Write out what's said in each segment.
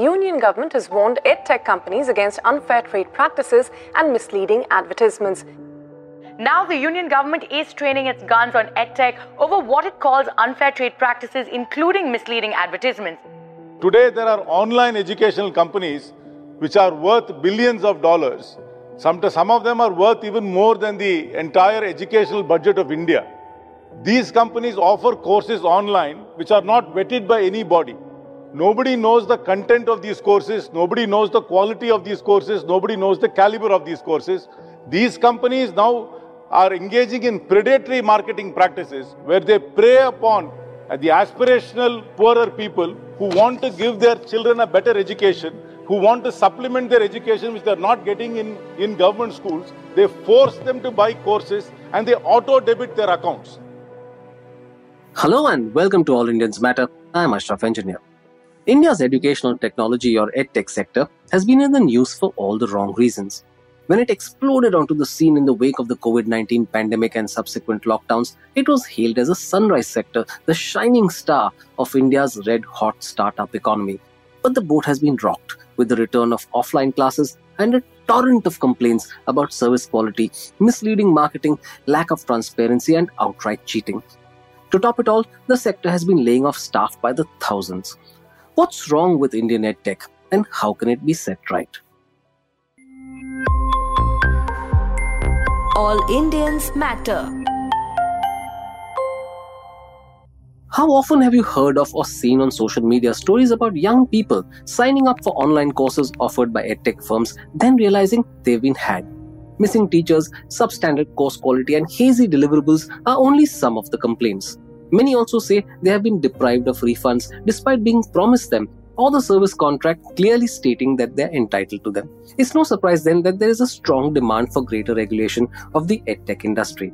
the Union government has warned edtech companies against unfair trade practices and misleading advertisements. Now, the Union government is training its guns on edtech over what it calls unfair trade practices, including misleading advertisements. Today, there are online educational companies which are worth billions of dollars. Some, some of them are worth even more than the entire educational budget of India. These companies offer courses online which are not vetted by anybody. Nobody knows the content of these courses, nobody knows the quality of these courses, nobody knows the caliber of these courses. These companies now are engaging in predatory marketing practices where they prey upon the aspirational poorer people who want to give their children a better education, who want to supplement their education which they are not getting in, in government schools. They force them to buy courses and they auto debit their accounts. Hello and welcome to All Indians Matter. I'm Ashraf Engineer. India's educational technology or edtech sector has been in the news for all the wrong reasons. When it exploded onto the scene in the wake of the COVID 19 pandemic and subsequent lockdowns, it was hailed as a sunrise sector, the shining star of India's red hot startup economy. But the boat has been rocked with the return of offline classes and a torrent of complaints about service quality, misleading marketing, lack of transparency, and outright cheating. To top it all, the sector has been laying off staff by the thousands. What's wrong with Indian EdTech and how can it be set right? All Indians matter. How often have you heard of or seen on social media stories about young people signing up for online courses offered by edtech firms, then realizing they've been had? Missing teachers, substandard course quality, and hazy deliverables are only some of the complaints. Many also say they have been deprived of refunds despite being promised them or the service contract clearly stating that they're entitled to them. It's no surprise then that there is a strong demand for greater regulation of the edtech industry.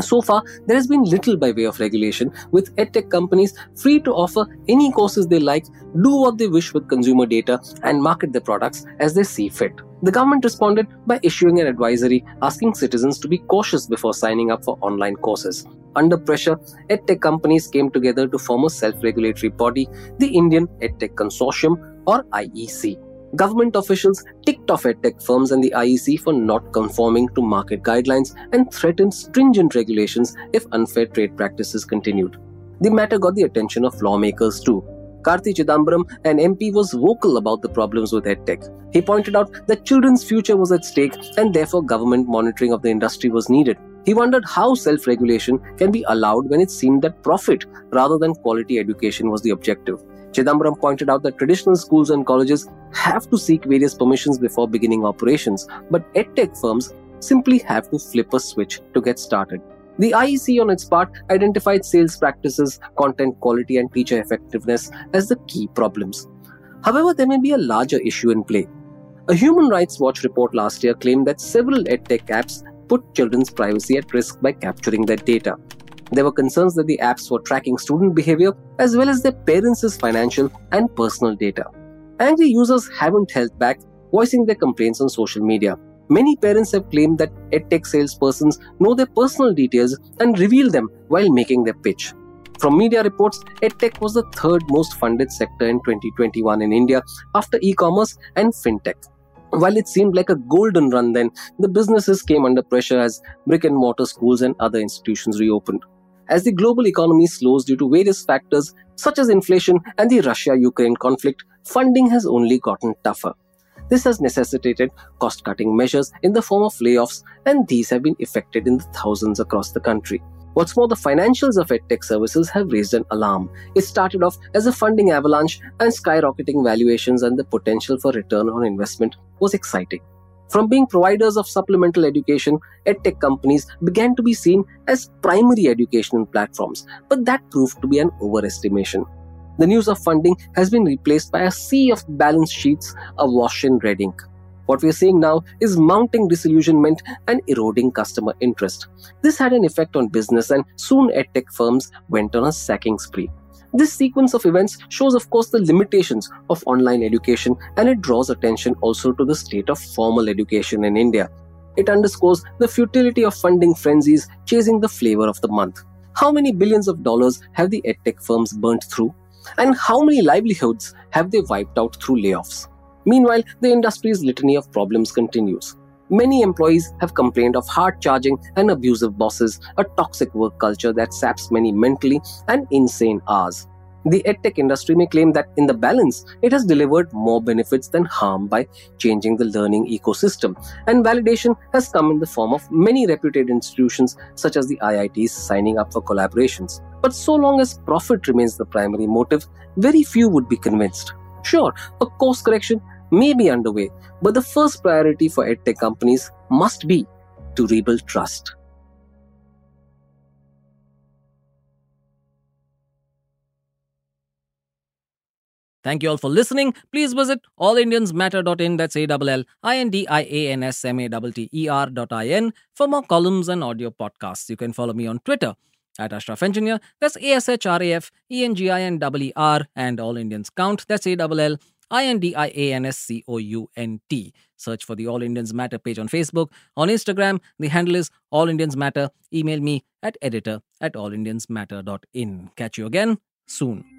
So far, there has been little by way of regulation, with edtech companies free to offer any courses they like, do what they wish with consumer data, and market their products as they see fit. The government responded by issuing an advisory asking citizens to be cautious before signing up for online courses. Under pressure, edtech companies came together to form a self regulatory body, the Indian EdTech Consortium or IEC. Government officials ticked off edtech firms and the IEC for not conforming to market guidelines and threatened stringent regulations if unfair trade practices continued. The matter got the attention of lawmakers too. Karti Chidambaram, an MP, was vocal about the problems with edtech. He pointed out that children's future was at stake and therefore government monitoring of the industry was needed. He wondered how self regulation can be allowed when it seemed that profit rather than quality education was the objective. Chidambaram pointed out that traditional schools and colleges have to seek various permissions before beginning operations, but edtech firms simply have to flip a switch to get started. The IEC, on its part, identified sales practices, content quality, and teacher effectiveness as the key problems. However, there may be a larger issue in play. A Human Rights Watch report last year claimed that several edtech apps put children's privacy at risk by capturing their data. There were concerns that the apps were tracking student behavior as well as their parents' financial and personal data. Angry users haven't held back, voicing their complaints on social media. Many parents have claimed that edtech salespersons know their personal details and reveal them while making their pitch. From media reports, edtech was the third most funded sector in 2021 in India after e commerce and fintech. While it seemed like a golden run then, the businesses came under pressure as brick and mortar schools and other institutions reopened. As the global economy slows due to various factors such as inflation and the Russia Ukraine conflict, funding has only gotten tougher. This has necessitated cost cutting measures in the form of layoffs, and these have been effected in the thousands across the country. What's more, the financials of EdTech services have raised an alarm. It started off as a funding avalanche, and skyrocketing valuations and the potential for return on investment was exciting. From being providers of supplemental education, EdTech companies began to be seen as primary educational platforms, but that proved to be an overestimation. The news of funding has been replaced by a sea of balance sheets awash in red ink. What we are seeing now is mounting disillusionment and eroding customer interest. This had an effect on business, and soon edtech firms went on a sacking spree. This sequence of events shows, of course, the limitations of online education and it draws attention also to the state of formal education in India. It underscores the futility of funding frenzies chasing the flavor of the month. How many billions of dollars have the edtech firms burnt through? And how many livelihoods have they wiped out through layoffs? Meanwhile, the industry's litany of problems continues. Many employees have complained of hard charging and abusive bosses, a toxic work culture that saps many mentally and insane hours. The edtech industry may claim that in the balance, it has delivered more benefits than harm by changing the learning ecosystem. And validation has come in the form of many reputed institutions such as the IITs signing up for collaborations. But so long as profit remains the primary motive, very few would be convinced. Sure, a course correction may be underway, but the first priority for edtech companies must be to rebuild trust. Thank you all for listening. Please visit allindiansmatter.in, that's A-L-L-I-N-D-I-A-N-S-M-A-T-T-E-R dot I-N for more columns and audio podcasts. You can follow me on Twitter at Ashraf Engineer, that's A-S-H-R-A-F-E-N-G-I-N-E-R, and All Indians Count, that's A-L-L I-N-D-I-A-N-S-C-O-U-N-T. Search for the All Indians Matter page on Facebook. On Instagram, the handle is All Indians Matter. Email me at editor at allindiansmatter.in. Catch you again soon.